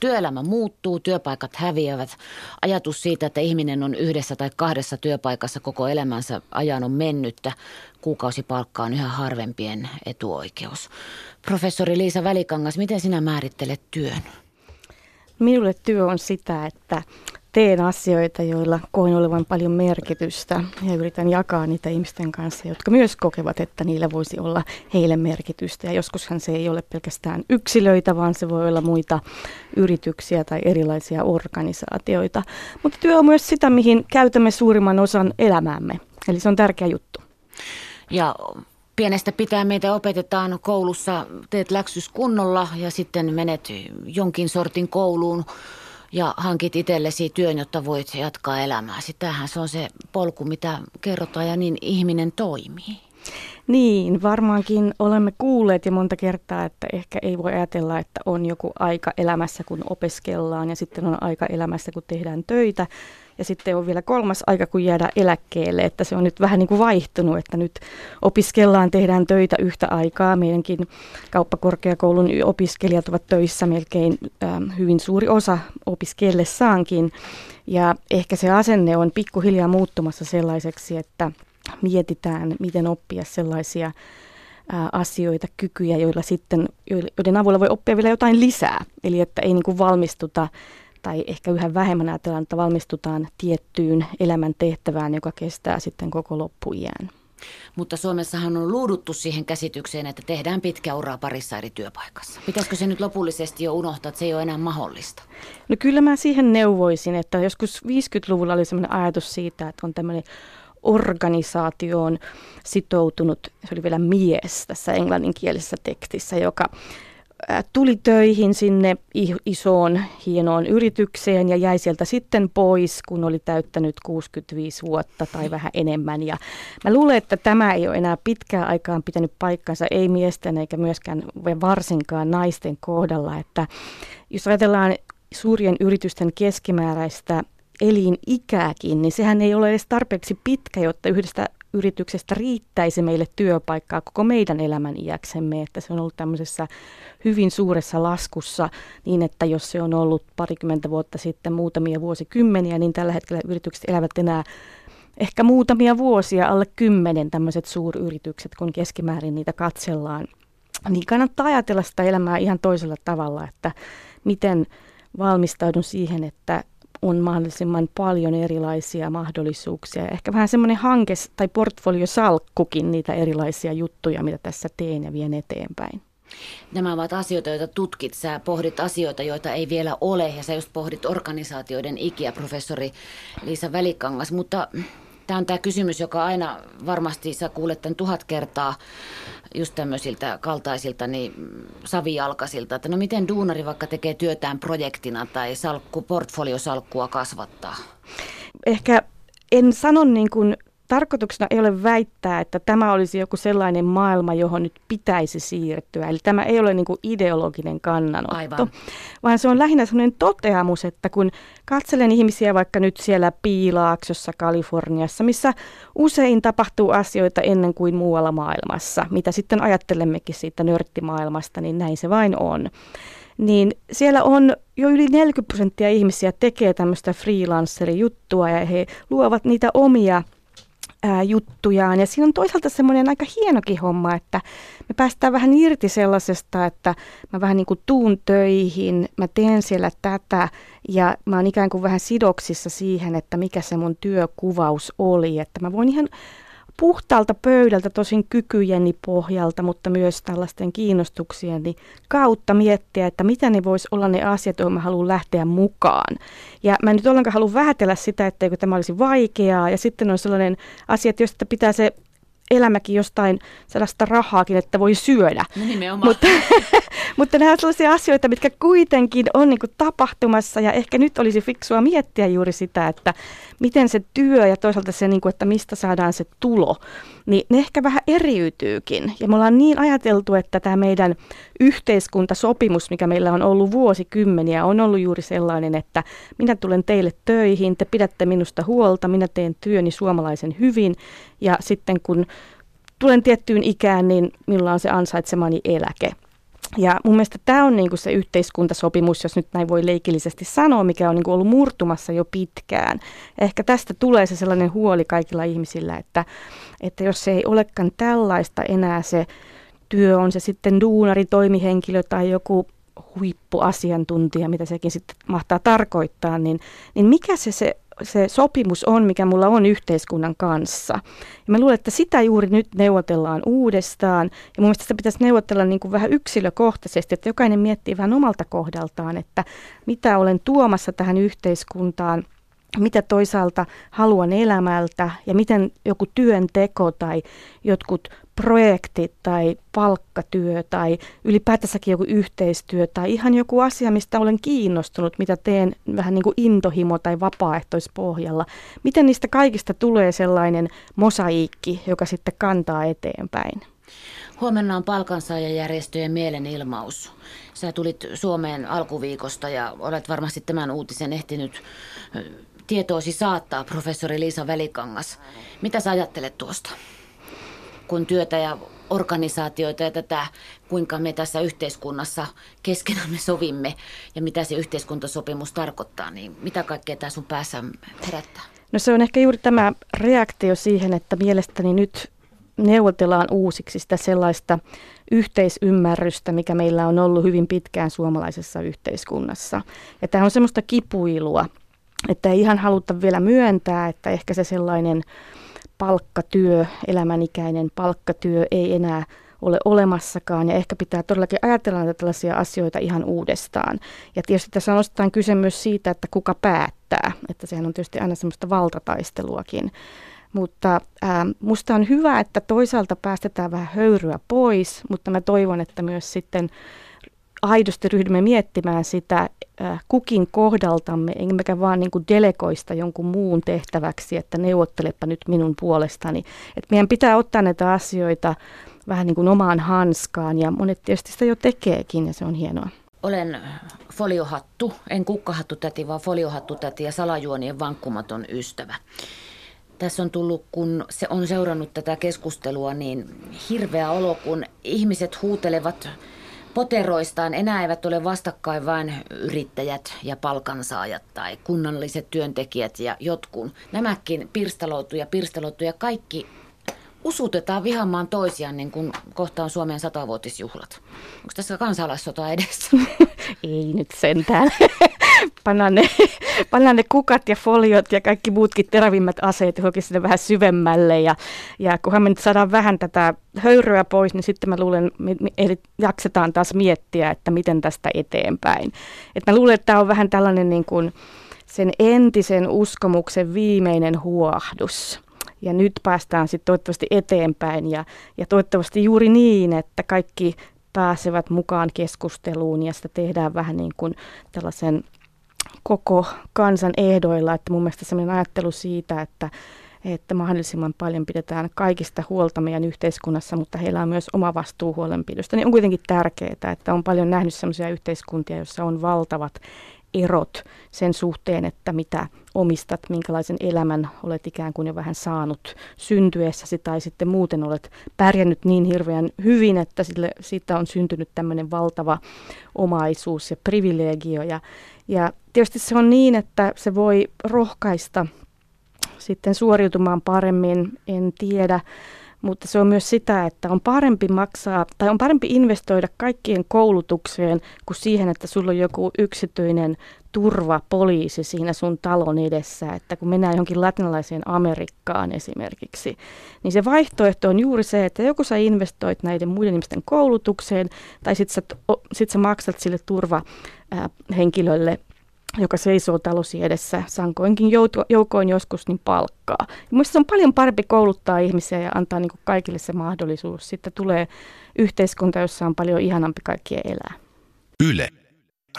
työelämä muuttuu, työpaikat häviävät. Ajatus siitä, että ihminen on yhdessä tai kahdessa työpaikassa koko elämänsä ajan on mennyttä. Kuukausipalkka on yhä harvempien etuoikeus. Professori Liisa Välikangas, miten sinä määrittelet työn? Minulle työ on sitä, että teen asioita, joilla koen olevan paljon merkitystä ja yritän jakaa niitä ihmisten kanssa, jotka myös kokevat, että niillä voisi olla heille merkitystä. Ja joskushan se ei ole pelkästään yksilöitä, vaan se voi olla muita yrityksiä tai erilaisia organisaatioita. Mutta työ on myös sitä, mihin käytämme suurimman osan elämäämme. Eli se on tärkeä juttu. Ja pienestä pitää meitä opetetaan koulussa, teet läksys kunnolla ja sitten menet jonkin sortin kouluun ja hankit itsellesi työn, jotta voit jatkaa elämää. Sitähän se on se polku, mitä kerrotaan ja niin ihminen toimii. Niin, varmaankin olemme kuulleet jo monta kertaa, että ehkä ei voi ajatella, että on joku aika elämässä, kun opiskellaan ja sitten on aika elämässä, kun tehdään töitä. Ja sitten on vielä kolmas aika, kun jäädään eläkkeelle, että se on nyt vähän niin kuin vaihtunut, että nyt opiskellaan, tehdään töitä yhtä aikaa. Meidänkin kauppakorkeakoulun opiskelijat ovat töissä melkein äh, hyvin suuri osa opiskellessaankin. Ja ehkä se asenne on pikkuhiljaa muuttumassa sellaiseksi, että mietitään, miten oppia sellaisia asioita, kykyjä, joilla sitten, joiden avulla voi oppia vielä jotain lisää. Eli että ei niin kuin valmistuta tai ehkä yhä vähemmän ajatellaan, että valmistutaan tiettyyn elämän tehtävään, joka kestää sitten koko loppuiän. Mutta Suomessahan on luuduttu siihen käsitykseen, että tehdään pitkä uraa parissa eri työpaikassa. Pitäisikö se nyt lopullisesti jo unohtaa, että se ei ole enää mahdollista? No kyllä mä siihen neuvoisin, että joskus 50-luvulla oli sellainen ajatus siitä, että on tämmöinen organisaatioon sitoutunut, se oli vielä mies tässä englanninkielisessä tekstissä, joka tuli töihin sinne isoon hienoon yritykseen ja jäi sieltä sitten pois, kun oli täyttänyt 65 vuotta tai vähän enemmän. Ja mä luulen, että tämä ei ole enää pitkään aikaan pitänyt paikkansa, ei miesten eikä myöskään varsinkaan naisten kohdalla. Että jos ajatellaan suurien yritysten keskimääräistä elinikääkin, niin sehän ei ole edes tarpeeksi pitkä, jotta yhdestä yrityksestä riittäisi meille työpaikkaa koko meidän elämän iäksemme, että se on ollut tämmöisessä hyvin suuressa laskussa niin, että jos se on ollut parikymmentä vuotta sitten muutamia vuosikymmeniä, niin tällä hetkellä yritykset elävät enää ehkä muutamia vuosia, alle kymmenen tämmöiset suuryritykset, kun keskimäärin niitä katsellaan. Niin kannattaa ajatella sitä elämää ihan toisella tavalla, että miten valmistaudun siihen, että on mahdollisimman paljon erilaisia mahdollisuuksia. Ehkä vähän semmoinen hanke tai portfoliosalkkukin niitä erilaisia juttuja, mitä tässä teen ja vien eteenpäin. Nämä ovat asioita, joita tutkit. Sä pohdit asioita, joita ei vielä ole, ja sä just pohdit organisaatioiden ikiä, professori Liisa Välikangas. Mutta tämä on tämä kysymys, joka aina varmasti sä kuulet tämän tuhat kertaa just tämmöisiltä kaltaisilta niin savijalkaisilta, että no miten duunari vaikka tekee työtään projektina tai salkku, portfoliosalkkua kasvattaa? Ehkä en sano niin kuin tarkoituksena ei ole väittää, että tämä olisi joku sellainen maailma, johon nyt pitäisi siirtyä. Eli tämä ei ole niin kuin ideologinen kannanotto, Aivan. vaan se on lähinnä sellainen toteamus, että kun katselen ihmisiä vaikka nyt siellä Piilaaksossa, Kaliforniassa, missä usein tapahtuu asioita ennen kuin muualla maailmassa, mitä sitten ajattelemmekin siitä nörttimaailmasta, niin näin se vain on niin siellä on jo yli 40 prosenttia ihmisiä tekee tämmöistä freelancerijuttua ja he luovat niitä omia ää, juttujaan. Ja siinä on toisaalta semmoinen aika hienokin homma, että me päästään vähän irti sellaisesta, että mä vähän niin kuin tuun töihin, mä teen siellä tätä ja mä oon ikään kuin vähän sidoksissa siihen, että mikä se mun työkuvaus oli. Että mä voin ihan puhtaalta pöydältä, tosin kykyjeni pohjalta, mutta myös tällaisten kiinnostuksieni kautta miettiä, että mitä ne voisi olla ne asiat, joihin mä haluan lähteä mukaan. Ja mä en nyt ollenkaan halua vähätellä sitä, etteikö tämä olisi vaikeaa. Ja sitten on sellainen asia, että jos pitää se elämäkin jostain sellaista rahaakin, että voi syödä. No mutta, mutta nämä ovat sellaisia asioita, mitkä kuitenkin on niin tapahtumassa ja ehkä nyt olisi fiksua miettiä juuri sitä, että miten se työ ja toisaalta se, niin kuin, että mistä saadaan se tulo, niin ne ehkä vähän eriytyykin. Ja me ollaan niin ajateltu, että tämä meidän yhteiskuntasopimus, mikä meillä on ollut vuosikymmeniä, on ollut juuri sellainen, että minä tulen teille töihin, te pidätte minusta huolta, minä teen työni suomalaisen hyvin ja sitten kun tulen tiettyyn ikään, niin minulla on se ansaitsemani eläke. Ja mun mielestä tämä on niinku se yhteiskuntasopimus, jos nyt näin voi leikillisesti sanoa, mikä on niinku ollut murtumassa jo pitkään. Ehkä tästä tulee se sellainen huoli kaikilla ihmisillä, että, että jos se ei olekaan tällaista enää se työ, on se sitten duunari, toimihenkilö tai joku huippuasiantuntija, mitä sekin sitten mahtaa tarkoittaa, niin, niin mikä se, se se sopimus on, mikä mulla on yhteiskunnan kanssa. Ja mä luulen, että sitä juuri nyt neuvotellaan uudestaan. Ja mun mielestä sitä pitäisi neuvotella niin kuin vähän yksilökohtaisesti, että jokainen miettii vähän omalta kohdaltaan, että mitä olen tuomassa tähän yhteiskuntaan – mitä toisaalta haluan elämältä ja miten joku työnteko tai jotkut projektit tai palkkatyö tai ylipäätänsäkin joku yhteistyö tai ihan joku asia, mistä olen kiinnostunut, mitä teen vähän niin kuin intohimo tai vapaaehtoispohjalla. Miten niistä kaikista tulee sellainen mosaiikki, joka sitten kantaa eteenpäin? Huomenna on palkansaajajärjestöjen mielenilmaus. Sä tulit Suomeen alkuviikosta ja olet varmasti tämän uutisen ehtinyt tietoosi saattaa, professori Liisa Välikangas. Mitä sä ajattelet tuosta? Kun työtä ja organisaatioita ja tätä, kuinka me tässä yhteiskunnassa keskenämme sovimme ja mitä se yhteiskuntasopimus tarkoittaa, niin mitä kaikkea tämä sun päässä herättää? No se on ehkä juuri tämä reaktio siihen, että mielestäni nyt neuvotellaan uusiksi sitä sellaista yhteisymmärrystä, mikä meillä on ollut hyvin pitkään suomalaisessa yhteiskunnassa. Ja tämä on semmoista kipuilua, että ei ihan haluta vielä myöntää, että ehkä se sellainen palkkatyö, elämänikäinen palkkatyö ei enää ole olemassakaan ja ehkä pitää todellakin ajatella näitä tällaisia asioita ihan uudestaan. Ja tietysti tässä on osittain kyse myös siitä, että kuka päättää, että sehän on tietysti aina semmoista valtataisteluakin. Mutta ää, musta on hyvä, että toisaalta päästetään vähän höyryä pois, mutta mä toivon, että myös sitten aidosti ryhdymme miettimään sitä äh, kukin kohdaltamme, emmekä vaan niin kuin delegoista jonkun muun tehtäväksi, että neuvottelepa nyt minun puolestani. Et meidän pitää ottaa näitä asioita vähän niin kuin omaan hanskaan ja monet tietysti sitä jo tekeekin ja se on hienoa. Olen foliohattu, en kukkahattu täti, vaan foliohattu täti ja salajuonien vankkumaton ystävä. Tässä on tullut, kun se on seurannut tätä keskustelua, niin hirveä olo, kun ihmiset huutelevat poteroistaan enää eivät ole vastakkain vain yrittäjät ja palkansaajat tai kunnalliset työntekijät ja jotkun. Nämäkin pirstaloitu ja pirstaloitu ja kaikki usutetaan vihamaan toisiaan niin kuin kohta on Suomen satavuotisjuhlat. Onko tässä kansalaissota edessä? Ei nyt sentään. pannaan, ne, pannaan ne kukat ja foliot ja kaikki muutkin terävimmät aseet johonkin sinne vähän syvemmälle. Ja, ja kunhan me nyt saadaan vähän tätä höyryä pois, niin sitten mä luulen, että jaksetaan taas miettiä, että miten tästä eteenpäin. Et mä luulen, että tämä on vähän tällainen niin kuin sen entisen uskomuksen viimeinen huohdus ja nyt päästään sitten toivottavasti eteenpäin. Ja, ja toivottavasti juuri niin, että kaikki pääsevät mukaan keskusteluun ja sitä tehdään vähän niin kuin tällaisen koko kansan ehdoilla, että mun mielestä sellainen ajattelu siitä, että, että mahdollisimman paljon pidetään kaikista huolta meidän yhteiskunnassa, mutta heillä on myös oma vastuu huolenpidosta, niin on kuitenkin tärkeää, että on paljon nähnyt sellaisia yhteiskuntia, joissa on valtavat erot sen suhteen, että mitä omistat, minkälaisen elämän olet ikään kuin jo vähän saanut syntyessäsi tai sitten muuten olet pärjännyt niin hirveän hyvin, että sille, siitä on syntynyt tämmöinen valtava omaisuus ja privilegio. Ja, ja tietysti se on niin, että se voi rohkaista sitten suoriutumaan paremmin, en tiedä mutta se on myös sitä, että on parempi maksaa tai on parempi investoida kaikkien koulutukseen kuin siihen, että sulla on joku yksityinen turvapoliisi siinä sun talon edessä, että kun mennään johonkin latinalaiseen Amerikkaan esimerkiksi, niin se vaihtoehto on juuri se, että joku sä investoit näiden muiden ihmisten koulutukseen tai sitten sä, sit sä maksat sille turvahenkilölle joka seisoo talosi edessä sankoinkin joukoin joskus, niin palkkaa. Mielestäni se on paljon parempi kouluttaa ihmisiä ja antaa niin kaikille se mahdollisuus. Sitten tulee yhteiskunta, jossa on paljon ihanampi kaikkien elää. Yle.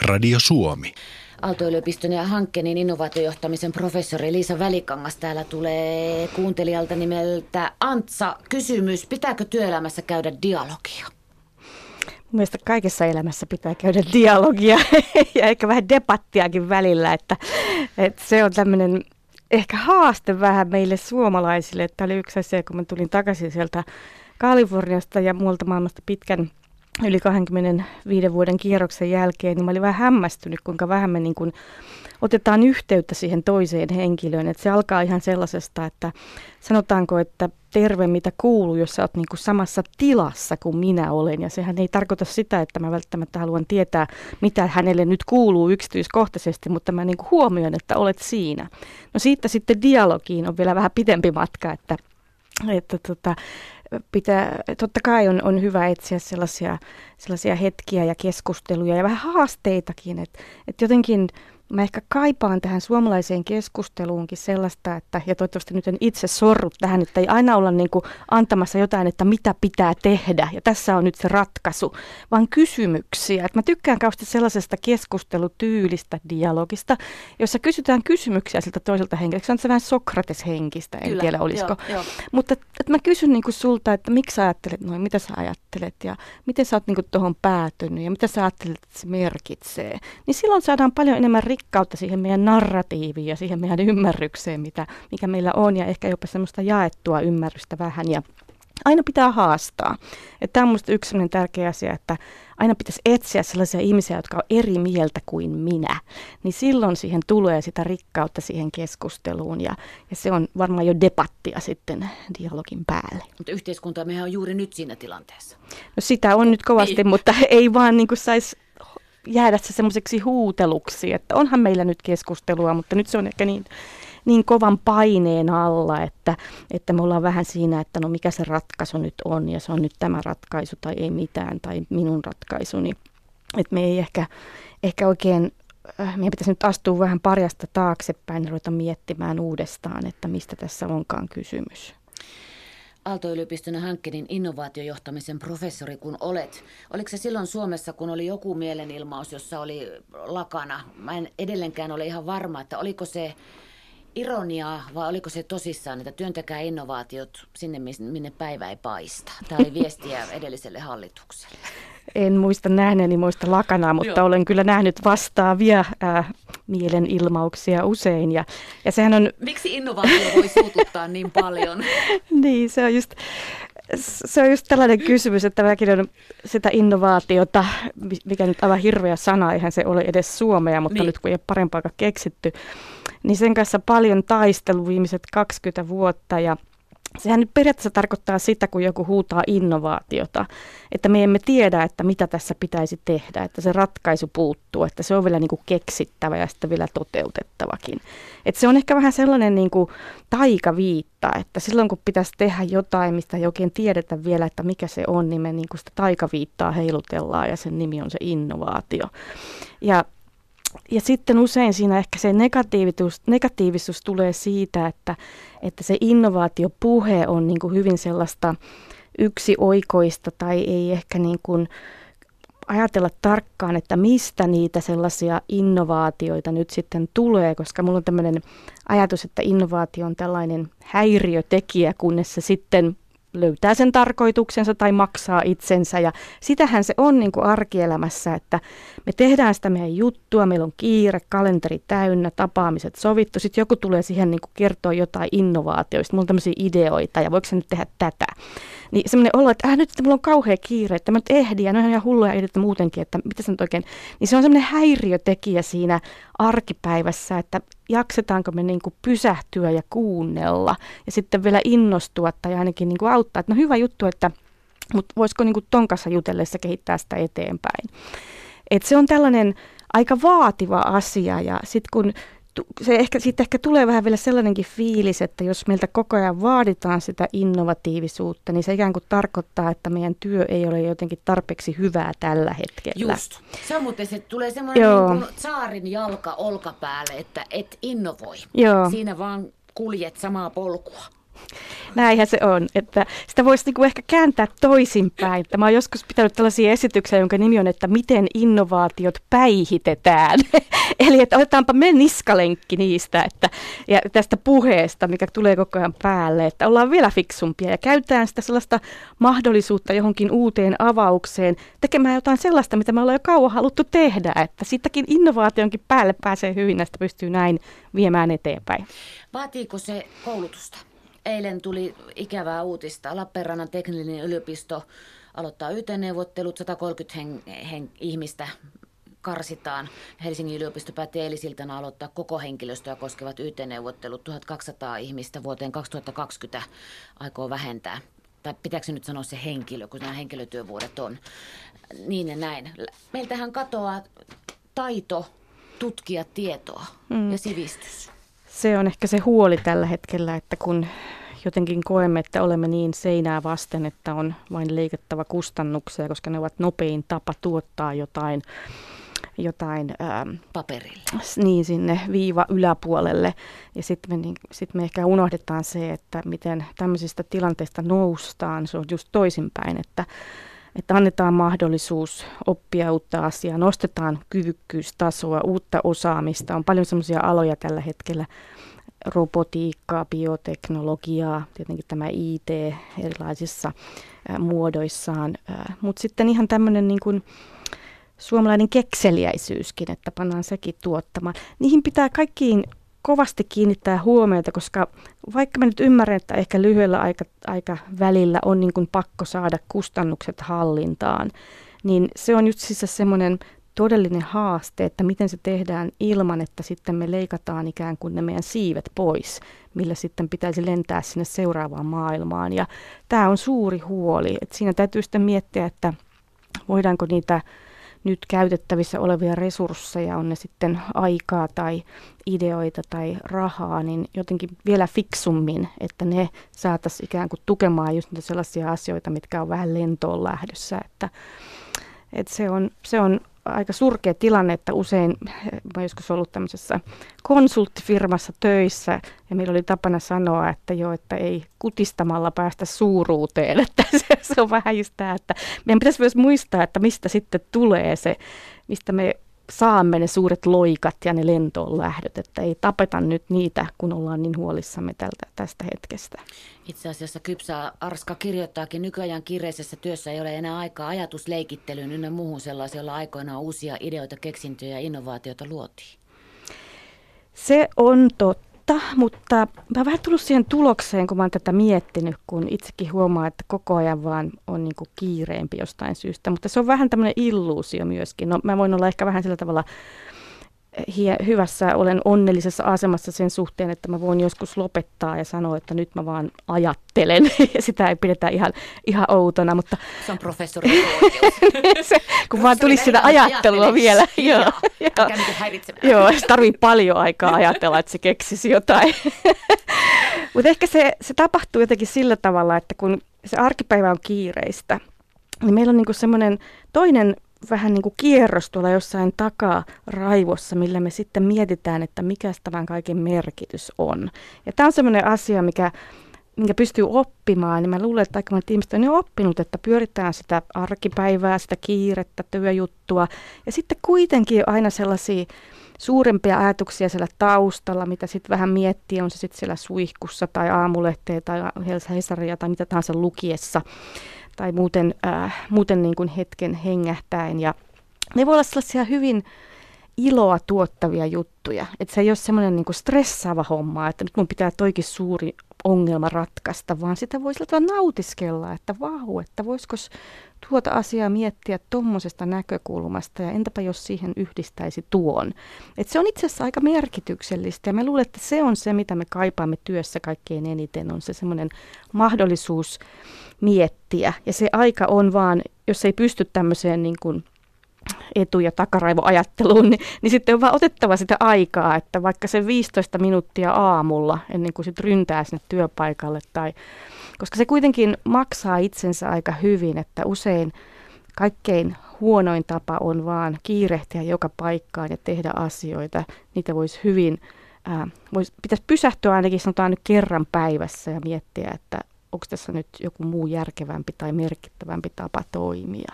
Radio Suomi. Aalto-yliopiston ja hankkeen innovaatiojohtamisen professori Liisa Välikangas täällä tulee kuuntelijalta nimeltä Antsa. Kysymys, pitääkö työelämässä käydä dialogia? Mielestäni kaikessa elämässä pitää käydä dialogia ja ehkä vähän debattiakin välillä, että, että se on tämmöinen ehkä haaste vähän meille suomalaisille. Tämä oli yksi asia, kun mä tulin takaisin sieltä Kaliforniasta ja muualta maailmasta pitkän yli 25 vuoden kierroksen jälkeen, niin mä olin vähän hämmästynyt, kuinka vähän me niin kuin otetaan yhteyttä siihen toiseen henkilöön. Että se alkaa ihan sellaisesta, että sanotaanko, että terve mitä kuuluu, jos sä oot niin kuin samassa tilassa kuin minä olen. Ja sehän ei tarkoita sitä, että mä välttämättä haluan tietää, mitä hänelle nyt kuuluu yksityiskohtaisesti, mutta mä niin kuin huomioin, että olet siinä. No siitä sitten dialogiin on vielä vähän pitempi matka, että, että tota, pitää, totta kai on, on hyvä etsiä sellaisia, sellaisia hetkiä ja keskusteluja ja vähän haasteitakin, että, että jotenkin Mä ehkä kaipaan tähän suomalaiseen keskusteluunkin sellaista, että, ja toivottavasti nyt en itse sorru tähän, että ei aina olla niin kuin antamassa jotain, että mitä pitää tehdä, ja tässä on nyt se ratkaisu, vaan kysymyksiä. Et mä tykkään kauheasti sellaisesta keskustelutyylistä, dialogista, jossa kysytään kysymyksiä siltä toiselta henkilöltä. Se on se vähän Sokrates-henkistä, en Kyllä, tiedä olisiko. Joo, joo. Mutta et mä kysyn niin kuin sulta, että miksi sä ajattelet noin, mitä sä ajattelet, ja miten sä oot niin tuohon päätynyt, ja mitä sä ajattelet, että se merkitsee. Niin silloin saadaan paljon enemmän rikkautta siihen meidän narratiiviin ja siihen meidän ymmärrykseen, mitä, mikä meillä on, ja ehkä jopa semmoista jaettua ymmärrystä vähän. Ja aina pitää haastaa. Tämä on minusta yksi tärkeä asia, että aina pitäisi etsiä sellaisia ihmisiä, jotka on eri mieltä kuin minä. Niin silloin siihen tulee sitä rikkautta siihen keskusteluun ja, ja se on varmaan jo debattia sitten dialogin päälle. Mutta yhteiskunta mehän on juuri nyt siinä tilanteessa. No sitä on nyt kovasti, niin. mutta ei vaan niin saisi jäädä se semmoiseksi huuteluksi, että onhan meillä nyt keskustelua, mutta nyt se on ehkä niin, niin kovan paineen alla, että, että me ollaan vähän siinä, että no mikä se ratkaisu nyt on ja se on nyt tämä ratkaisu tai ei mitään tai minun ratkaisuni. Että me ei ehkä, ehkä oikein äh, meidän pitäisi nyt astua vähän parjasta taaksepäin ja ruveta miettimään uudestaan, että mistä tässä onkaan kysymys. Aalto-yliopiston Hankkenin innovaatiojohtamisen professori kun olet. Oliko se silloin Suomessa, kun oli joku mielenilmaus, jossa oli lakana? Mä en edelleenkään ole ihan varma, että oliko se ironiaa vai oliko se tosissaan, että työntäkää innovaatiot sinne, minne päivä ei paista? Tämä oli viestiä edelliselle hallitukselle. En muista nähneeni muista lakanaa, mutta Joo. olen kyllä nähnyt vastaavia äh, mielenilmauksia usein. Ja, ja sehän on... Miksi innovaatio voi suututtaa niin paljon? niin, se on just se on just tällainen kysymys, että mäkin on sitä innovaatiota, mikä nyt aivan hirveä sana, eihän se ole edes suomea, mutta niin. nyt kun ei ole parempaa keksitty, niin sen kanssa paljon taistelu viimeiset 20 vuotta ja Sehän nyt periaatteessa tarkoittaa sitä, kun joku huutaa innovaatiota, että me emme tiedä, että mitä tässä pitäisi tehdä, että se ratkaisu puuttuu, että se on vielä niin kuin keksittävä ja sitten vielä toteutettavakin. Että se on ehkä vähän sellainen niin kuin taikaviitta, että silloin kun pitäisi tehdä jotain, mistä ei oikein tiedetä vielä, että mikä se on, niin me niin kuin sitä taikaviittaa heilutellaan ja sen nimi on se innovaatio. Ja ja sitten usein siinä ehkä se negatiivisuus, negatiivisuus tulee siitä, että, että se innovaatiopuhe on niin kuin hyvin sellaista yksioikoista tai ei ehkä niin kuin ajatella tarkkaan, että mistä niitä sellaisia innovaatioita nyt sitten tulee, koska mulla on tämmöinen ajatus, että innovaatio on tällainen häiriötekijä, kunnes se sitten löytää sen tarkoituksensa tai maksaa itsensä. Ja sitähän se on niin kuin arkielämässä, että me tehdään sitä meidän juttua, meillä on kiire, kalenteri täynnä, tapaamiset sovittu. Sitten joku tulee siihen niin kuin kertoa jotain innovaatioista, mulla on tämmöisiä ideoita ja voiko se nyt tehdä tätä. Niin semmoinen olo, että äh, nyt että mulla on kauhea kiire, että mä nyt ehdin ja ne on ihan hulluja ideoita muutenkin, että mitä se nyt oikein. Niin se on semmoinen häiriötekijä siinä arkipäivässä, että jaksetaanko me niin kuin pysähtyä ja kuunnella ja sitten vielä innostua tai ainakin niin kuin auttaa, että no hyvä juttu, että mutta voisiko niin kuin ton kanssa jutellessa kehittää sitä eteenpäin. Et se on tällainen aika vaativa asia ja sitten kun se ehkä, siitä ehkä tulee vähän vielä sellainenkin fiilis, että jos meiltä koko ajan vaaditaan sitä innovatiivisuutta, niin se ikään kuin tarkoittaa, että meidän työ ei ole jotenkin tarpeeksi hyvää tällä hetkellä. Just. Se on muuten, se tulee semmoinen niin kuin saarin jalka olkapäälle, että et innovoi. Joo. Siinä vaan kuljet samaa polkua. Näinhän se on, että sitä voisi niinku ehkä kääntää toisinpäin. Mä oon joskus pitänyt tällaisia esityksiä, jonka nimi on, että miten innovaatiot päihitetään. Eli että otetaanpa me niskalenkki niistä että, ja tästä puheesta, mikä tulee koko ajan päälle, että ollaan vielä fiksumpia ja käytetään sitä sellaista mahdollisuutta johonkin uuteen avaukseen, tekemään jotain sellaista, mitä me ollaan jo kauan haluttu tehdä, että sitäkin innovaationkin päälle pääsee hyvin, näistä pystyy näin viemään eteenpäin. Vaatiiko se koulutusta? Eilen tuli ikävää uutista. Lappeenrannan teknillinen yliopisto aloittaa YT-neuvottelut, 130 hen, hen, ihmistä karsitaan. Helsingin yliopisto päätti eilisiltana aloittaa koko henkilöstöä koskevat YT-neuvottelut. 1200 ihmistä vuoteen 2020 aikoo vähentää. Tai pitääkö nyt sanoa se henkilö, kun nämä henkilötyövuodet on. Niin ja näin. Meiltähän katoaa taito tutkia tietoa mm. ja sivistys. Se on ehkä se huoli tällä hetkellä, että kun jotenkin koemme, että olemme niin seinää vasten, että on vain leikattava kustannuksia, koska ne ovat nopein tapa tuottaa jotain jotain ähm, paperille. Niin, sinne viiva yläpuolelle. Ja sitten me, niin, sit me ehkä unohdetaan se, että miten tämmöisistä tilanteista noustaan. Se on just toisinpäin, että, että annetaan mahdollisuus oppia uutta asiaa, nostetaan kyvykkyystasoa, uutta osaamista. On paljon semmoisia aloja tällä hetkellä, robotiikkaa, bioteknologiaa, tietenkin tämä IT erilaisissa muodoissaan, mutta sitten ihan tämmöinen niin kuin, suomalainen kekseliäisyyskin, että pannaan sekin tuottamaan. Niihin pitää kaikkiin kovasti kiinnittää huomiota, koska vaikka mä nyt ymmärrän, että ehkä lyhyellä aika, aika välillä on niin kuin pakko saada kustannukset hallintaan, niin se on just siis semmoinen todellinen haaste, että miten se tehdään ilman, että sitten me leikataan ikään kuin ne meidän siivet pois, millä sitten pitäisi lentää sinne seuraavaan maailmaan. Ja tämä on suuri huoli, että siinä täytyy sitten miettiä, että voidaanko niitä nyt käytettävissä olevia resursseja, on ne sitten aikaa tai ideoita tai rahaa, niin jotenkin vielä fiksummin, että ne saataisiin ikään kuin tukemaan just niitä sellaisia asioita, mitkä on vähän lentoon lähdössä, että, että se, on, se on aika surkea tilanne, että usein, mä joskus ollut tämmöisessä konsulttifirmassa töissä ja meillä oli tapana sanoa, että jo, että ei kutistamalla päästä suuruuteen, että se, se on vähän just tämä, että meidän pitäisi myös muistaa, että mistä sitten tulee se, mistä me saamme ne suuret loikat ja ne lentoon lähdöt, että ei tapeta nyt niitä, kun ollaan niin huolissamme tältä, tästä hetkestä. Itse asiassa Kypsä Arska kirjoittaakin, nykyajan kiireisessä työssä ei ole enää aikaa ajatusleikittelyyn ynnä muuhun sellaisella, jolla aikoinaan uusia ideoita, keksintöjä ja innovaatioita luotiin. Se on totta totta, mutta mä oon vähän tullut siihen tulokseen, kun mä oon tätä miettinyt, kun itsekin huomaa, että koko ajan vaan on niin kuin kiireempi jostain syystä. Mutta se on vähän tämmöinen illuusio myöskin. No, mä voin olla ehkä vähän sillä tavalla hyvässä, olen onnellisessa asemassa sen suhteen, että mä voin joskus lopettaa ja sanoa, että nyt mä vaan ajattelen. Ja sitä ei pidetä ihan, ihan outona, mutta... Se on professori se, Kun vaan tulisi sitä ajattelua vielä. Joo, joo. joo, se tarvii paljon aikaa ajatella, että se keksisi jotain. mutta ehkä se, se tapahtuu jotenkin sillä tavalla, että kun se arkipäivä on kiireistä, niin meillä on niinku semmoinen toinen vähän niin kuin kierros tuolla jossain takaa raivossa, millä me sitten mietitään, että mikä tämän kaiken merkitys on. Ja tämä on sellainen asia, mikä, minkä pystyy oppimaan, niin mä luulen, että aika monet ihmiset on jo oppinut, että pyöritään sitä arkipäivää, sitä kiirettä, työjuttua, ja sitten kuitenkin aina sellaisia suurempia ajatuksia siellä taustalla, mitä sitten vähän miettii, on se sitten siellä suihkussa tai aamulehteä tai Hesaria tai mitä tahansa lukiessa tai muuten, äh, muuten niin kuin hetken hengähtäen. Ja ne voi olla sellaisia hyvin iloa tuottavia juttuja. Että se ei ole semmoinen niin stressaava homma, että nyt mun pitää toikin suuri ongelma ratkaista, vaan sitä voisi nautiskella, että vau, että voisiko tuota asiaa miettiä tuommoisesta näkökulmasta ja entäpä jos siihen yhdistäisi tuon. Et se on itse asiassa aika merkityksellistä ja mä luulen, että se on se, mitä me kaipaamme työssä kaikkein eniten, on se semmoinen mahdollisuus miettiä. Ja se aika on vaan, jos ei pysty tämmöiseen niin kuin etu- ja takaraivoajatteluun, niin, niin sitten on vaan otettava sitä aikaa, että vaikka se 15 minuuttia aamulla ennen kuin sitten ryntää sinne työpaikalle, tai, koska se kuitenkin maksaa itsensä aika hyvin, että usein kaikkein huonoin tapa on vaan kiirehtiä joka paikkaan ja tehdä asioita. Niitä voisi hyvin, ää, vois, pitäisi pysähtyä ainakin sanotaan nyt kerran päivässä ja miettiä, että onko tässä nyt joku muu järkevämpi tai merkittävämpi tapa toimia.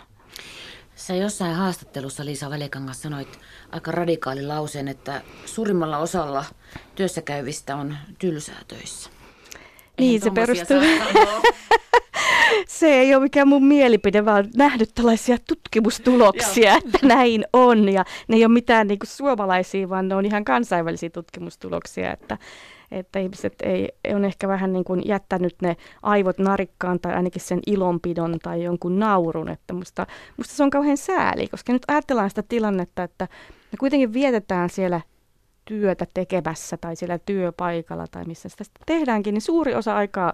Sä jossain haastattelussa Liisa Välikangas sanoit aika radikaali lauseen, että suurimmalla osalla työssäkäyvistä on tylsää töissä. Niin, se perustuu. se ei ole mikään mun mielipide, vaan nähnyt tällaisia tutkimustuloksia, että näin on. Ja ne ei ole mitään niin kuin suomalaisia, vaan ne on ihan kansainvälisiä tutkimustuloksia, että, että ihmiset ei, on ehkä vähän niin kuin jättänyt ne aivot narikkaan tai ainakin sen ilonpidon tai jonkun naurun, että musta, musta se on kauhean sääli, koska nyt ajatellaan sitä tilannetta, että me kuitenkin vietetään siellä työtä tekemässä tai siellä työpaikalla tai missä sitä tehdäänkin, niin suuri osa aikaa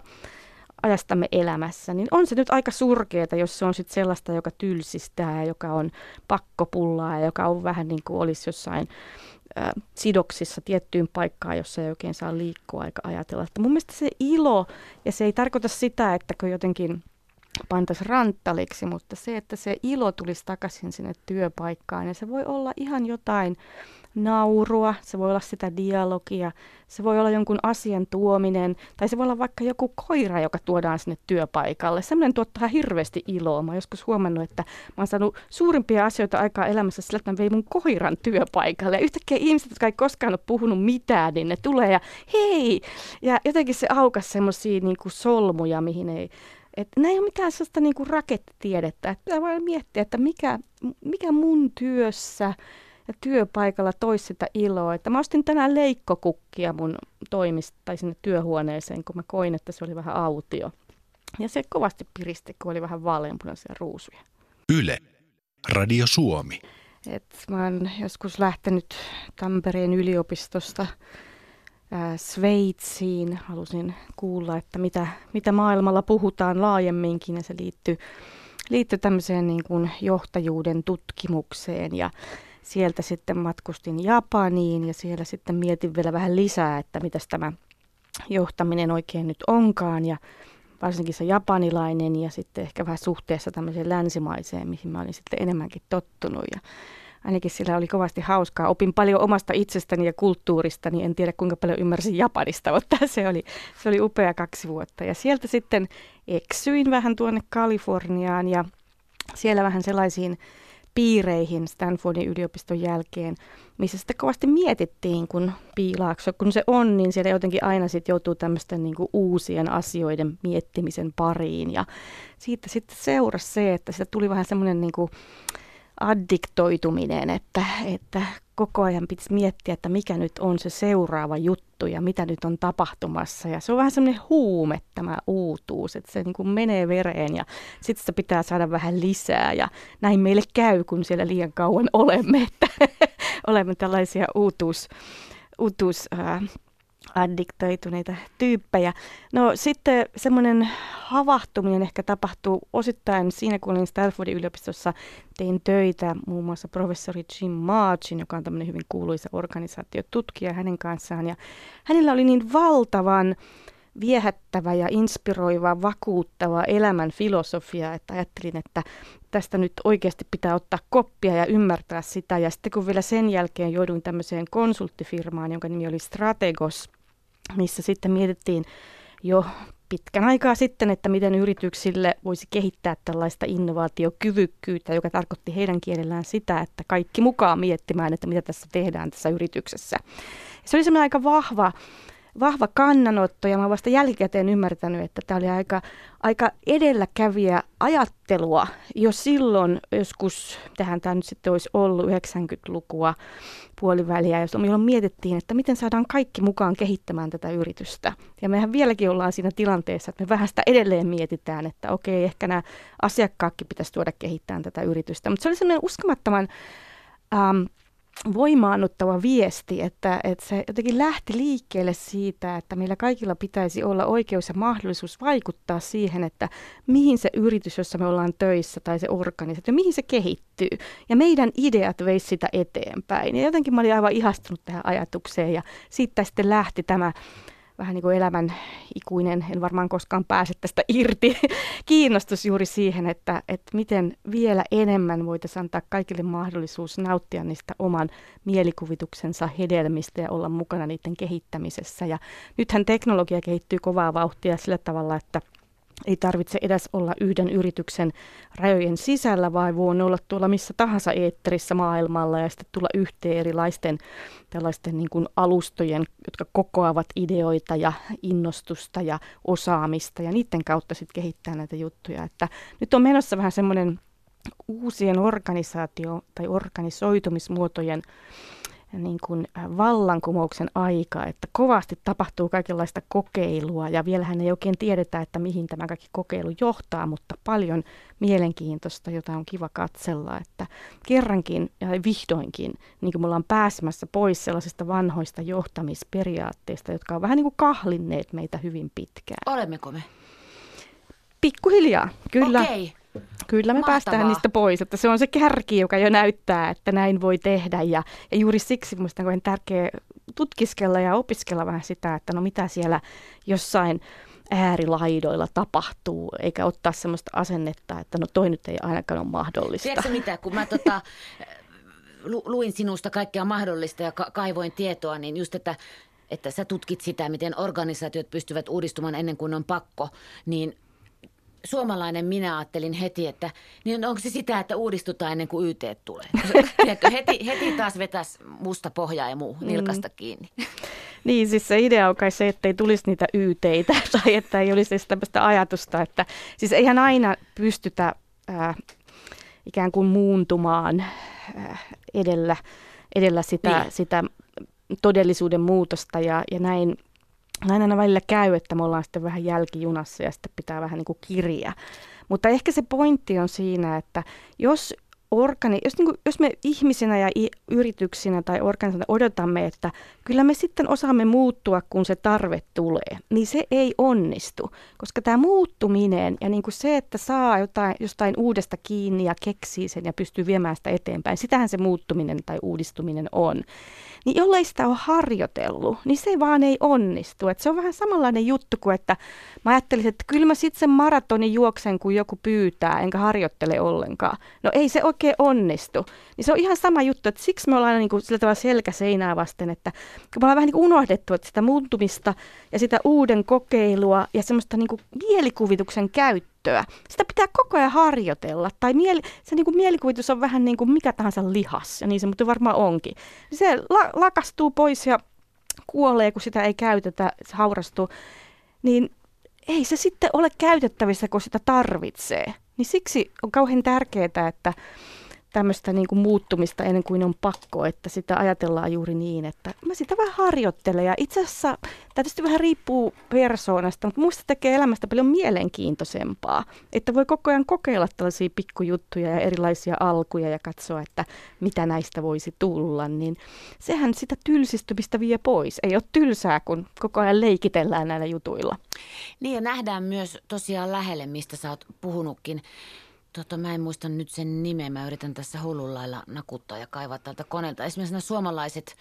ajastamme elämässä, niin on se nyt aika surkeeta, jos se on sitten sellaista, joka tylsistää, joka on pakkopullaa ja joka on vähän niin kuin olisi jossain ä, sidoksissa tiettyyn paikkaan, jossa ei oikein saa liikkua aika ajatella. Että mun mielestä se ilo, ja se ei tarkoita sitä, että kun jotenkin pantaisi ranttaliksi, mutta se, että se ilo tulisi takaisin sinne työpaikkaan, ja se voi olla ihan jotain naurua, se voi olla sitä dialogia, se voi olla jonkun asian tuominen, tai se voi olla vaikka joku koira, joka tuodaan sinne työpaikalle. Sellainen tuottaa hirveästi iloa. Mä oon joskus huomannut, että mä oon saanut suurimpia asioita aikaa elämässä sillä, että mä vein mun koiran työpaikalle. Ja yhtäkkiä ihmiset, jotka ei koskaan ole puhunut mitään, niin ne tulee ja hei! Ja jotenkin se aukas semmoisia niin solmuja, mihin ei että nämä ei ole mitään sellaista niin kuin rakettitiedettä. Että pitää vain miettiä, että mikä, mikä mun työssä ja työpaikalla toisi sitä iloa. Että mä ostin tänään leikkokukkia mun toimista tai sinne työhuoneeseen, kun mä koin, että se oli vähän autio. Ja se kovasti piristi, kun oli vähän vaaleanpunaisia ruusuja. Yle. Radio Suomi. Et mä oon joskus lähtenyt Tampereen yliopistosta Sveitsiin. Halusin kuulla, että mitä, mitä maailmalla puhutaan laajemminkin ja se liittyy, liittyy tämmöiseen niin kuin johtajuuden tutkimukseen. Ja sieltä sitten matkustin Japaniin ja siellä sitten mietin vielä vähän lisää, että mitä tämä johtaminen oikein nyt onkaan. Ja varsinkin se japanilainen ja sitten ehkä vähän suhteessa tämmöiseen länsimaiseen, mihin mä olin sitten enemmänkin tottunut. Ja ainakin sillä oli kovasti hauskaa. Opin paljon omasta itsestäni ja kulttuuristani. En tiedä kuinka paljon ymmärsin Japanista, mutta se oli, se oli upea kaksi vuotta. Ja sieltä sitten eksyin vähän tuonne Kaliforniaan ja siellä vähän sellaisiin piireihin Stanfordin yliopiston jälkeen, missä sitten kovasti mietittiin, kun piilaakso, kun se on, niin siellä jotenkin aina sitten joutuu tämmöisten niin uusien asioiden miettimisen pariin. Ja siitä sitten seurasi se, että sitä tuli vähän semmoinen niin kuin addiktoituminen, että, että koko ajan pitäisi miettiä, että mikä nyt on se seuraava juttu ja mitä nyt on tapahtumassa. Ja se on vähän semmoinen huume tämä uutuus, että se niin kuin menee vereen ja sitten sitä pitää saada vähän lisää. Ja näin meille käy, kun siellä liian kauan olemme, että olemme tällaisia uutuus, uutuus ää, addiktoituneita tyyppejä. No sitten semmoinen havahtuminen ehkä tapahtuu osittain siinä, kun olin Stanfordin yliopistossa, tein töitä muun muassa professori Jim Marchin, joka on tämmöinen hyvin kuuluisa organisaatiotutkija hänen kanssaan. Ja hänellä oli niin valtavan viehättävä ja inspiroiva, vakuuttava elämän filosofia, että ajattelin, että tästä nyt oikeasti pitää ottaa koppia ja ymmärtää sitä. Ja sitten kun vielä sen jälkeen jouduin tämmöiseen konsulttifirmaan, jonka nimi oli Strategos, missä sitten mietittiin jo pitkän aikaa sitten, että miten yrityksille voisi kehittää tällaista innovaatiokyvykkyyttä, joka tarkoitti heidän kielellään sitä, että kaikki mukaan miettimään, että mitä tässä tehdään tässä yrityksessä. Se oli semmoinen aika vahva vahva kannanotto ja mä vasta jälkikäteen ymmärtänyt, että tämä oli aika, aika edelläkävijä ajattelua jo silloin, joskus, tähän tämä nyt sitten olisi ollut 90-lukua puoliväliä, jolloin mietittiin, että miten saadaan kaikki mukaan kehittämään tätä yritystä. Ja mehän vieläkin ollaan siinä tilanteessa, että me vähän sitä edelleen mietitään, että okei, ehkä nämä asiakkaatkin pitäisi tuoda kehittämään tätä yritystä. Mutta se oli sellainen uskomattoman ähm, voimaannuttava viesti, että, että se jotenkin lähti liikkeelle siitä, että meillä kaikilla pitäisi olla oikeus ja mahdollisuus vaikuttaa siihen, että mihin se yritys, jossa me ollaan töissä tai se organisaatio, mihin se kehittyy. Ja meidän ideat veisi sitä eteenpäin. Ja jotenkin mä olin aivan ihastunut tähän ajatukseen ja siitä sitten lähti tämä vähän niin kuin elämän ikuinen, en varmaan koskaan pääse tästä irti, kiinnostus juuri siihen, että, että miten vielä enemmän voitaisiin antaa kaikille mahdollisuus nauttia niistä oman mielikuvituksensa hedelmistä ja olla mukana niiden kehittämisessä. Ja nythän teknologia kehittyy kovaa vauhtia sillä tavalla, että ei tarvitse edes olla yhden yrityksen rajojen sisällä, vai voi olla tuolla missä tahansa eetterissä maailmalla ja sitten tulla yhteen erilaisten tällaisten niin kuin alustojen, jotka kokoavat ideoita ja innostusta ja osaamista ja niiden kautta sitten kehittää näitä juttuja. Että nyt on menossa vähän semmoinen uusien organisaatio- tai organisoitumismuotojen niin kuin vallankumouksen aika, että kovasti tapahtuu kaikenlaista kokeilua ja vielähän ei oikein tiedetä, että mihin tämä kaikki kokeilu johtaa, mutta paljon mielenkiintoista, jota on kiva katsella, että kerrankin ja vihdoinkin niin kuin me ollaan pääsemässä pois sellaisista vanhoista johtamisperiaatteista, jotka on vähän niin kuin kahlinneet meitä hyvin pitkään. Olemmeko me? Pikkuhiljaa, kyllä. Okei. Kyllä me Mahtavaa. päästään niistä pois, että se on se kärki, joka jo näyttää, että näin voi tehdä ja, ja juuri siksi minusta on tärkeää tutkiskella ja opiskella vähän sitä, että no mitä siellä jossain äärilaidoilla tapahtuu, eikä ottaa sellaista asennetta, että no toi nyt ei ainakaan ole mahdollista. Tiedätkö mitä, kun mä tota, lu- luin sinusta kaikkea mahdollista ja ka- kaivoin tietoa, niin just, että, että sä tutkit sitä, miten organisaatiot pystyvät uudistumaan ennen kuin on pakko, niin suomalainen minä ajattelin heti, että niin onko se sitä, että uudistutaan ennen kuin YT tulee. Tiedätkö, heti, heti taas vetäisi musta pohjaa ja muu nilkasta kiinni. Niin, siis se idea on kai se, että ei tulisi niitä yteitä tai että ei olisi edes tämmöistä ajatusta, että siis eihän aina pystytä äh, ikään kuin muuntumaan äh, edellä, edellä sitä, Niin. sitä todellisuuden muutosta ja, ja näin, näin aina välillä käy, että me ollaan sitten vähän jälkijunassa ja sitten pitää vähän niin kuin kirjaa. Mutta ehkä se pointti on siinä, että jos organi, jos, niin kuin, jos me ihmisinä ja i, yrityksinä tai organisaatioina odotamme, että kyllä me sitten osaamme muuttua, kun se tarve tulee, niin se ei onnistu. Koska tämä muuttuminen ja niin kuin se, että saa jotain, jostain uudesta kiinni ja keksii sen ja pystyy viemään sitä eteenpäin, sitähän se muuttuminen tai uudistuminen on. Niin jollei sitä ole harjoitellut, niin se vaan ei onnistu. Et se on vähän samanlainen juttu kuin, että mä ajattelisin, että kyllä mä sitten sen maratonin juoksen, kun joku pyytää, enkä harjoittele ollenkaan. No ei se oikein onnistu. Niin se on ihan sama juttu, että siksi me ollaan niin kuin sillä tavalla selkä seinää vasten, että kun me ollaan vähän niin kuin unohdettu, että sitä muuttumista ja sitä uuden kokeilua ja semmoista niin kuin mielikuvituksen käyttöä, sitä pitää koko ajan harjoitella. Tai mieli, se niin kuin mielikuvitus on vähän niin kuin mikä tahansa lihas, ja niin se mutta varmaan onkin. Se la, lakastuu pois ja kuolee, kun sitä ei käytetä, se haurastuu. Niin ei se sitten ole käytettävissä, kun sitä tarvitsee. Niin siksi on kauhean tärkeää, että tämmöistä niin kuin muuttumista ennen kuin on pakko, että sitä ajatellaan juuri niin, että mä sitä vähän harjoittelen. Ja itse asiassa tietysti vähän riippuu persoonasta, mutta muista tekee elämästä paljon mielenkiintoisempaa. Että voi koko ajan kokeilla tällaisia pikkujuttuja ja erilaisia alkuja ja katsoa, että mitä näistä voisi tulla. Niin sehän sitä tylsistymistä vie pois. Ei ole tylsää, kun koko ajan leikitellään näillä jutuilla. Niin ja nähdään myös tosiaan lähelle, mistä sä oot puhunutkin. Tota, mä en muista nyt sen nimeä, mä yritän tässä hullun lailla nakuttaa ja kaivaa tältä koneelta. Esimerkiksi nämä suomalaiset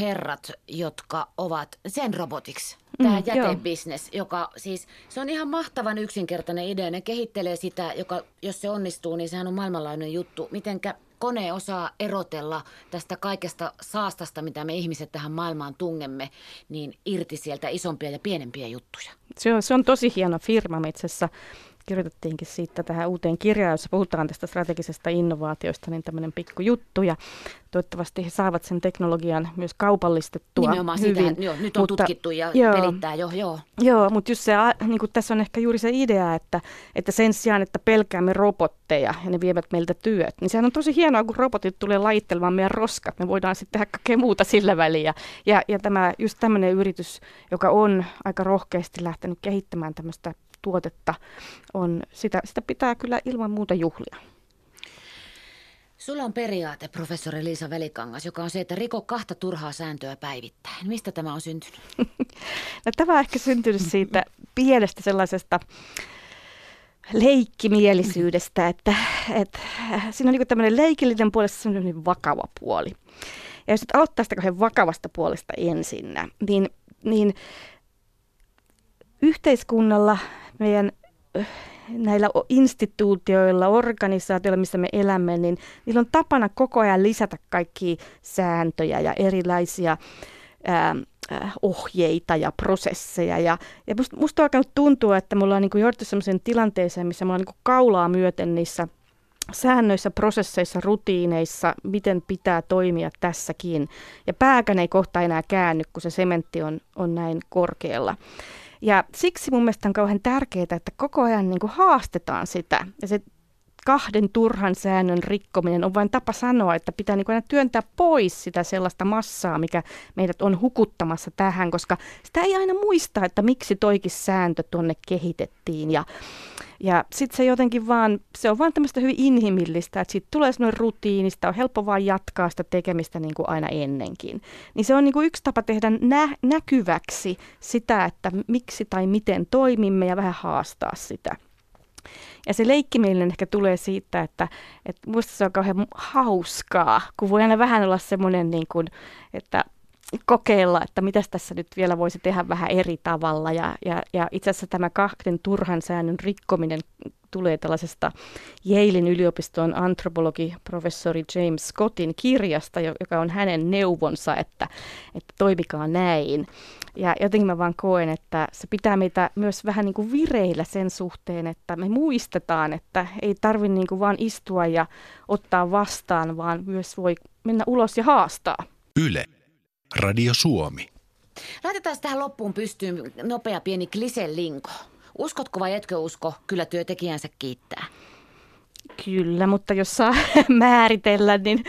herrat, jotka ovat sen robotiksi. Tämä Mm, mm, joo. jätebisnes, joka siis, se on ihan mahtavan yksinkertainen idea. Ne kehittelee sitä, joka, jos se onnistuu, niin sehän on maailmanlaajuinen juttu. Mitenkä kone osaa erotella tästä kaikesta saastasta, mitä me ihmiset tähän maailmaan tungemme, niin irti sieltä isompia ja pienempiä juttuja. Se on, se on tosi hieno firma. Itse asiassa kirjoitettiinkin siitä tähän uuteen kirjaan, jossa puhutaan tästä strategisesta innovaatioista, niin tämmöinen pikku juttu. Ja toivottavasti he saavat sen teknologian myös kaupallistettua Nimenomaan hyvin. sitä, joo, nyt on mutta- tutkittu ja joo. pelittää jo, joo. Joo, mutta just se, niin kuin tässä on ehkä juuri se idea, että, että sen sijaan, että pelkäämme robotteja ja ne vievät meiltä työt, niin sehän on tosi hienoa, kun robotit tulee lajittelemaan meidän roskat. Me voidaan sitten tehdä kaikkea muuta sillä väliä. Ja, ja tämä, just tämmöinen yritys, joka on aika rohkeasti lähtenyt kehittämään tämmöistä tuotetta, on, sitä, sitä pitää kyllä ilman muuta juhlia. Sulla on periaate, professori Liisa Välikangas, joka on se, että riko kahta turhaa sääntöä päivittäin. Mistä tämä on syntynyt? No, tämä on ehkä syntynyt siitä pienestä sellaisesta leikkimielisyydestä, että, että siinä on niin tämmöinen leikillinen puoli, semmoinen vakava puoli. Ja jos nyt aloittaa sitä kauhean vakavasta puolesta ensinnä, niin, niin yhteiskunnalla, meidän ö, näillä instituutioilla, organisaatioilla, missä me elämme, niin niillä on tapana koko ajan lisätä kaikkia sääntöjä ja erilaisia ää, äh, ohjeita ja prosesseja. Ja, ja musta, musta on alkanut tuntua, että me ollaan niin jouduttu sellaiseen tilanteeseen, missä me ollaan niin kaulaa myöten niissä säännöissä, prosesseissa, rutiineissa, miten pitää toimia tässäkin. Ja pääkään ei kohta enää käänny, kun se sementti on, on näin korkealla. Ja siksi mun mielestä on kauhean tärkeää, että koko ajan niin kuin haastetaan sitä. Ja se kahden turhan säännön rikkominen on vain tapa sanoa, että pitää niin aina työntää pois sitä sellaista massaa, mikä meidät on hukuttamassa tähän, koska sitä ei aina muista, että miksi toikin sääntö tuonne kehitettiin. Ja, ja sitten se jotenkin vaan, se on vaan tämmöistä hyvin inhimillistä, että siitä tulee semmoinen rutiinista, on helppo vaan jatkaa sitä tekemistä niin kuin aina ennenkin. Niin se on niin kuin yksi tapa tehdä nä- näkyväksi sitä, että miksi tai miten toimimme ja vähän haastaa sitä. Ja se leikkimielinen ehkä tulee siitä, että, että musta se on kauhean hauskaa, kun voi aina vähän olla semmoinen, niin kuin, että kokeilla, että mitä tässä nyt vielä voisi tehdä vähän eri tavalla. Ja, ja, ja itse asiassa tämä kahden turhan säännön rikkominen tulee tällaisesta Yalein yliopiston antropologi professori James Scottin kirjasta, joka on hänen neuvonsa, että, että toimikaa näin. Ja jotenkin mä vaan koen, että se pitää meitä myös vähän niin kuin vireillä sen suhteen, että me muistetaan, että ei tarvitse niin kuin vaan istua ja ottaa vastaan, vaan myös voi mennä ulos ja haastaa. Yle. Radio Suomi. Laitetaan tähän loppuun pystyyn nopea pieni kliselinko. Uskotko vai etkö usko, kyllä työntekijänsä kiittää? Kyllä, mutta jos saa määritellä, niin,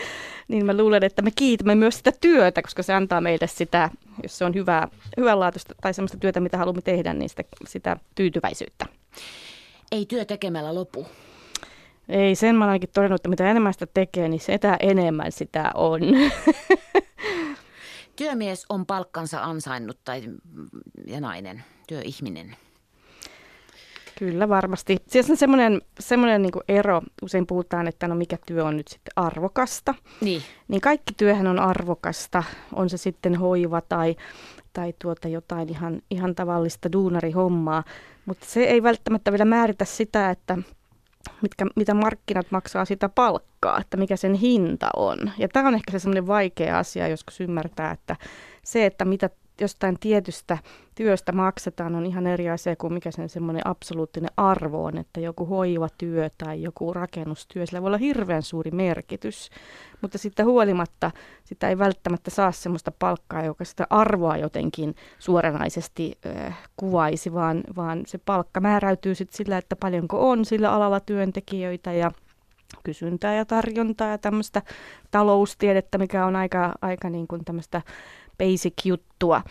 niin mä luulen, että me kiitämme myös sitä työtä, koska se antaa meille sitä, jos se on hyvää, hyvänlaatuista tai sellaista työtä, mitä haluamme tehdä, niin sitä, sitä tyytyväisyyttä. Ei työ tekemällä lopu. Ei, sen mä ainakin todennut, että mitä enemmän sitä tekee, niin sitä enemmän sitä on. Työmies on palkkansa ansainnut tai ja nainen, työihminen. Kyllä varmasti. Siis on semmoinen, semmoinen niin ero, usein puhutaan, että no mikä työ on nyt sitten arvokasta. Niin. Niin kaikki työhän on arvokasta, on se sitten hoiva tai, tai tuota jotain ihan, ihan tavallista duunarihommaa. Mutta se ei välttämättä vielä määritä sitä, että mitkä, mitä markkinat maksaa sitä palkkaa, että mikä sen hinta on. Ja tämä on ehkä se semmoinen vaikea asia joskus ymmärtää, että se, että mitä jostain tietystä työstä maksetaan, on ihan eri asia kuin mikä sen semmoinen absoluuttinen arvo on, että joku hoivatyö tai joku rakennustyö, sillä voi olla hirveän suuri merkitys, mutta sitten huolimatta sitä ei välttämättä saa semmoista palkkaa, joka sitä arvoa jotenkin suoranaisesti äh, kuvaisi, vaan, vaan se palkka määräytyy sitten sillä, että paljonko on sillä alalla työntekijöitä ja kysyntää ja tarjontaa ja tämmöistä taloustiedettä, mikä on aika, aika niin kuin tämmöistä basic-juttua.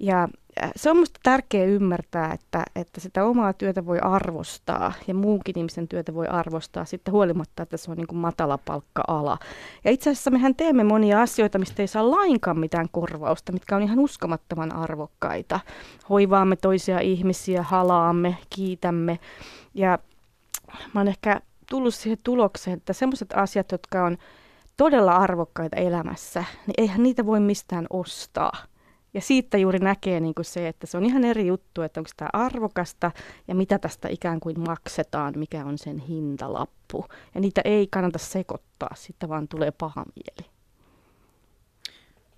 Ja äh, se on minusta tärkeää ymmärtää, että, että sitä omaa työtä voi arvostaa ja muunkin ihmisen työtä voi arvostaa sitten huolimatta, että se on niin kuin matala palkka-ala. Ja itse asiassa mehän teemme monia asioita, mistä ei saa lainkaan mitään korvausta, mitkä on ihan uskomattoman arvokkaita. Hoivaamme toisia ihmisiä, halaamme, kiitämme. Ja mä oon ehkä tullut siihen tulokseen, että sellaiset asiat, jotka on todella arvokkaita elämässä, niin eihän niitä voi mistään ostaa. Ja siitä juuri näkee niin kuin se, että se on ihan eri juttu, että onko tämä arvokasta ja mitä tästä ikään kuin maksetaan, mikä on sen hintalappu. Ja niitä ei kannata sekoittaa, sitten vaan tulee paha mieli.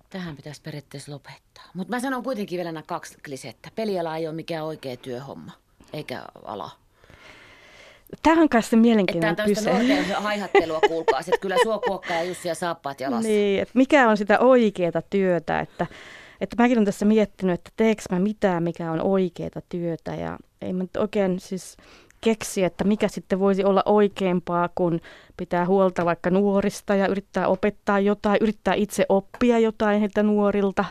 Tähän pitäisi periaatteessa lopettaa. Mutta mä sanon kuitenkin vielä nämä kaksi klisettä. Peliala ei ole mikään oikea työhomma, eikä ala. Tämä on kanssa mielenkiintoinen kyse. Tämä on tämmöistä haihattelua, kuulkaa. Sitten kyllä suo kuokka ja Jussi ja saappaat jalassa. Niin, että mikä on sitä oikeaa työtä, että, että mäkin olen tässä miettinyt, että teekö mä mitään, mikä on oikeaa työtä ja ei mä oikein siis keksi, että mikä sitten voisi olla oikeampaa, kun pitää huolta vaikka nuorista ja yrittää opettaa jotain, yrittää itse oppia jotain heiltä nuorilta,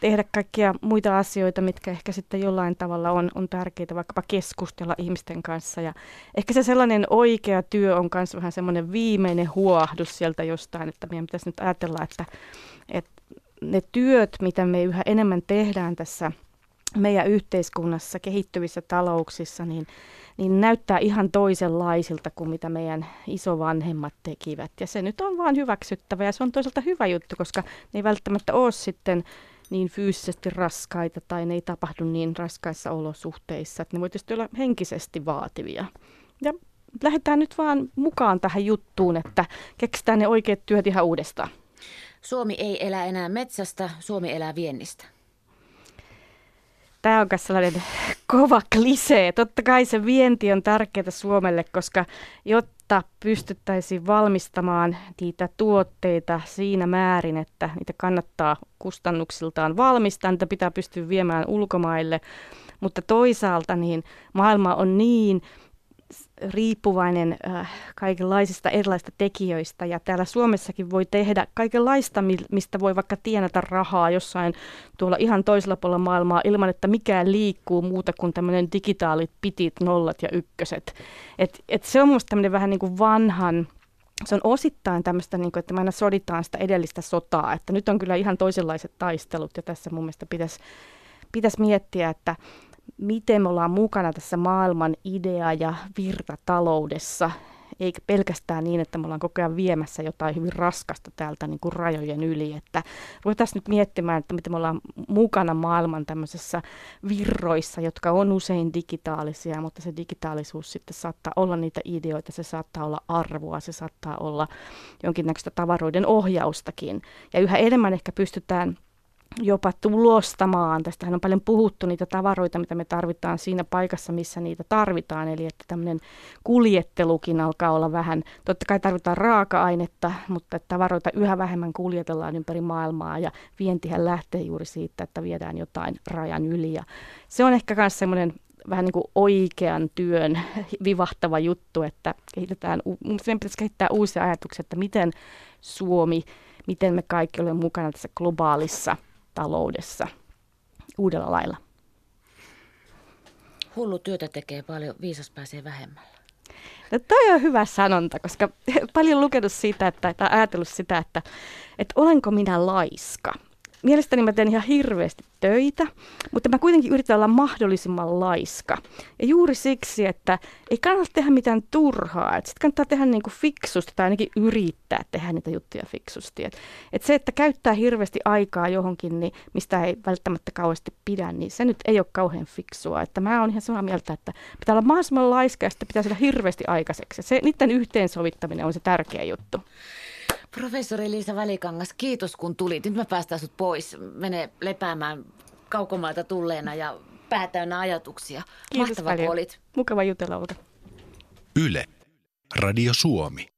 tehdä kaikkia muita asioita, mitkä ehkä sitten jollain tavalla on, on tärkeitä, vaikkapa keskustella ihmisten kanssa. Ja ehkä se sellainen oikea työ on myös vähän semmoinen viimeinen huohdus sieltä jostain, että meidän pitäisi nyt ajatella, että, että ne työt, mitä me yhä enemmän tehdään tässä meidän yhteiskunnassa, kehittyvissä talouksissa, niin niin näyttää ihan toisenlaisilta kuin mitä meidän isovanhemmat tekivät. Ja se nyt on vaan hyväksyttävä ja se on toisaalta hyvä juttu, koska ne ei välttämättä ole sitten niin fyysisesti raskaita tai ne ei tapahdu niin raskaissa olosuhteissa, että ne voi tietysti olla henkisesti vaativia. Ja lähdetään nyt vaan mukaan tähän juttuun, että keksitään ne oikeat työt ihan uudestaan. Suomi ei elä enää metsästä, Suomi elää viennistä tämä on myös sellainen kova klisee. Totta kai se vienti on tärkeää Suomelle, koska jotta pystyttäisiin valmistamaan niitä tuotteita siinä määrin, että niitä kannattaa kustannuksiltaan valmistaa, niitä pitää pystyä viemään ulkomaille. Mutta toisaalta niin maailma on niin riippuvainen äh, kaikenlaisista erilaisista tekijöistä ja täällä Suomessakin voi tehdä kaikenlaista, mistä voi vaikka tienata rahaa jossain tuolla ihan toisella puolella maailmaa ilman, että mikään liikkuu muuta kuin tämmöinen digitaalit pitit, nollat ja ykköset. Et, et se on minusta tämmöinen vähän niin kuin vanhan se on osittain tämmöistä, niin kuin, että me aina soditaan sitä edellistä sotaa, että nyt on kyllä ihan toisenlaiset taistelut ja tässä mun mielestä pitäisi pitäisi miettiä, että miten me ollaan mukana tässä maailman idea- ja virtataloudessa, eikä pelkästään niin, että me ollaan koko ajan viemässä jotain hyvin raskasta täältä niin kuin rajojen yli. Että voitaisiin nyt miettimään, että miten me ollaan mukana maailman tämmöisessä virroissa, jotka on usein digitaalisia, mutta se digitaalisuus sitten saattaa olla niitä ideoita, se saattaa olla arvoa, se saattaa olla jonkinnäköistä tavaroiden ohjaustakin. Ja yhä enemmän ehkä pystytään jopa tulostamaan. Tästähän on paljon puhuttu niitä tavaroita, mitä me tarvitaan siinä paikassa, missä niitä tarvitaan. Eli että tämmöinen kuljettelukin alkaa olla vähän, totta kai tarvitaan raaka-ainetta, mutta tavaroita yhä vähemmän kuljetellaan ympäri maailmaa ja vientihän lähtee juuri siitä, että viedään jotain rajan yli. Ja se on ehkä myös semmoinen vähän niin kuin oikean työn vivahtava juttu, että kehitetään, meidän pitäisi kehittää uusia ajatuksia, että miten Suomi, miten me kaikki olemme mukana tässä globaalissa taloudessa uudella lailla. Hullu työtä tekee paljon, viisas pääsee vähemmällä. No toi on hyvä sanonta, koska paljon lukenut siitä, että, tai ajatellut sitä, että, että olenko minä laiska mielestäni mä teen ihan hirveästi töitä, mutta mä kuitenkin yritän olla mahdollisimman laiska. Ja juuri siksi, että ei kannata tehdä mitään turhaa. Sitten kannattaa tehdä niin kuin fiksusti tai ainakin yrittää tehdä niitä juttuja fiksusti. Et, et se, että käyttää hirveästi aikaa johonkin, niin mistä ei välttämättä kauheasti pidä, niin se nyt ei ole kauhean fiksua. Että mä oon ihan samaa mieltä, että pitää olla mahdollisimman laiska ja sitten pitää saada hirveästi aikaiseksi. Se, niiden yhteensovittaminen on se tärkeä juttu. Professori Liisa Välikangas, kiitos kun tulit. Nyt mä päästään sut pois. Mene lepäämään kaukomailta tulleena ja päätäynnä ajatuksia. Kiitos Mahtava, paljon. olit. Mukava jutella olta. Yle. Radio Suomi.